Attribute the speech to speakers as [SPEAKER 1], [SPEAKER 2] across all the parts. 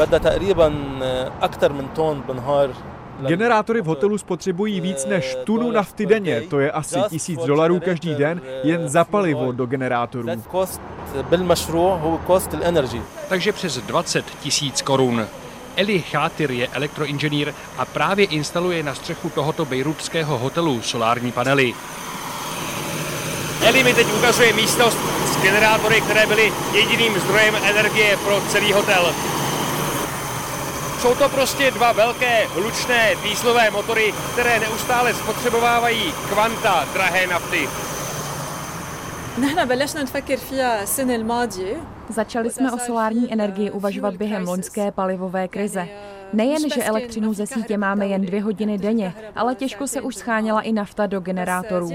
[SPEAKER 1] بدها تقريبا أكثر من طن بالنهار
[SPEAKER 2] Generátory v hotelu spotřebují víc než tunu nafty denně, to je asi tisíc dolarů každý den, jen za palivo do generátorů.
[SPEAKER 3] Takže přes 20 tisíc korun. Eli Chátyr je elektroinženýr a právě instaluje na střechu tohoto bejrutského hotelu solární panely. Eli mi teď ukazuje místnost s generátory, které byly jediným zdrojem energie pro celý hotel. Jsou to prostě dva velké hlučné dýzlové motory, které neustále spotřebovávají kvanta drahé nafty.
[SPEAKER 4] Začali jsme o solární energii uvažovat během loňské palivové krize. Nejen, že elektřinu ze sítě máme jen dvě hodiny denně, ale těžko se už scháněla i nafta do generátorů.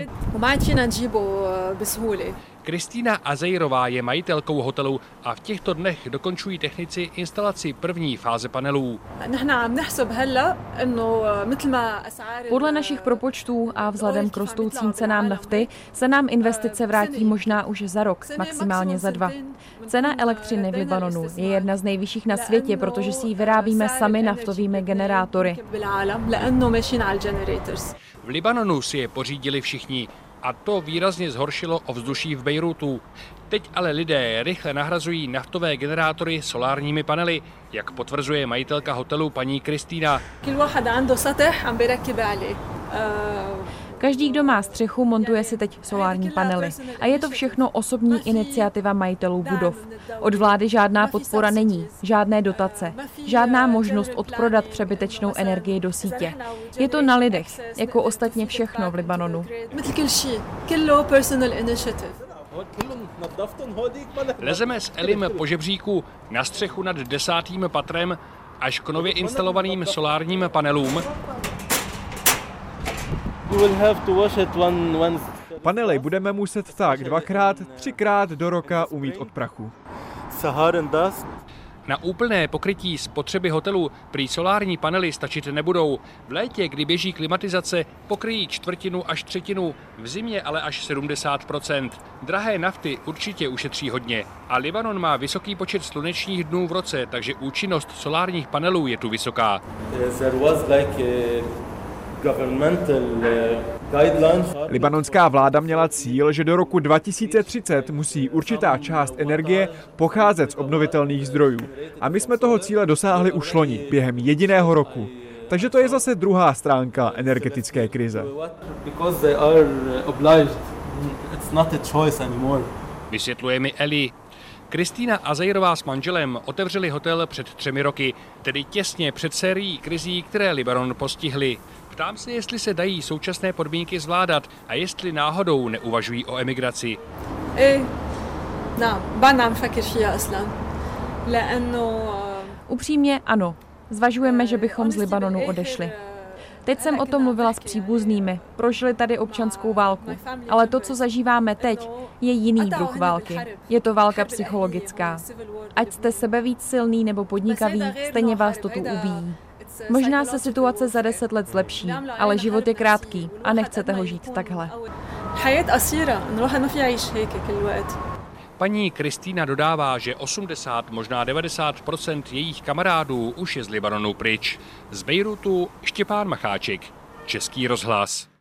[SPEAKER 3] Kristýna Azejrová je majitelkou hotelu a v těchto dnech dokončují technici instalaci první fáze panelů.
[SPEAKER 4] Podle našich propočtů a vzhledem k rostoucím cenám nafty se nám investice vrátí možná už za rok, maximálně za dva. Cena elektřiny v Libanonu je jedna z nejvyšších na světě, protože si ji vyrábíme sami naftovými generátory.
[SPEAKER 3] V Libanonu si je pořídili všichni a to výrazně zhoršilo ovzduší v Bejrutu. Teď ale lidé rychle nahrazují naftové generátory solárními panely, jak potvrzuje majitelka hotelu paní Kristýna.
[SPEAKER 4] Každý, kdo má střechu, montuje si teď solární panely. A je to všechno osobní iniciativa majitelů budov. Od vlády žádná podpora není, žádné dotace, žádná možnost odprodat přebytečnou energii do sítě. Je to na lidech, jako ostatně všechno v Libanonu.
[SPEAKER 3] Lezeme s Elim po žebříku na střechu nad desátým patrem až k nově instalovaným solárním panelům.
[SPEAKER 2] Panely budeme muset tak dvakrát, třikrát do roka umít od prachu.
[SPEAKER 3] Na úplné pokrytí spotřeby hotelu prý solární panely stačit nebudou. V létě, kdy běží klimatizace, pokryjí čtvrtinu až třetinu, v zimě ale až 70 Drahé nafty určitě ušetří hodně. A Libanon má vysoký počet slunečních dnů v roce, takže účinnost solárních panelů je tu vysoká.
[SPEAKER 2] Libanonská vláda měla cíl, že do roku 2030 musí určitá část energie pocházet z obnovitelných zdrojů. A my jsme toho cíle dosáhli už loni, během jediného roku. Takže to je zase druhá stránka energetické krize.
[SPEAKER 3] Vysvětluje mi Eli. Kristýna Azejrová s manželem otevřeli hotel před třemi roky, tedy těsně před sérií krizí, které Libanon postihly. Ptám se, jestli se dají současné podmínky zvládat a jestli náhodou neuvažují o emigraci.
[SPEAKER 4] Upřímně ano. Zvažujeme, že bychom z Libanonu odešli. Teď jsem o tom mluvila s příbuznými. Prožili tady občanskou válku. Ale to, co zažíváme teď, je jiný druh války. Je to válka psychologická. Ať jste sebe víc silný nebo podnikavý, stejně vás to tu ubíjí. Možná se situace za deset let zlepší, ale život je krátký a nechcete ho žít takhle.
[SPEAKER 3] Paní Kristýna dodává, že 80, možná 90% jejich kamarádů už je z Libanonu pryč. Z Bejrutu Štěpán Macháček, Český rozhlas.